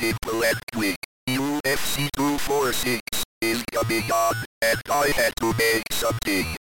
simple and. UFC 246 is coming on, and I had to make something.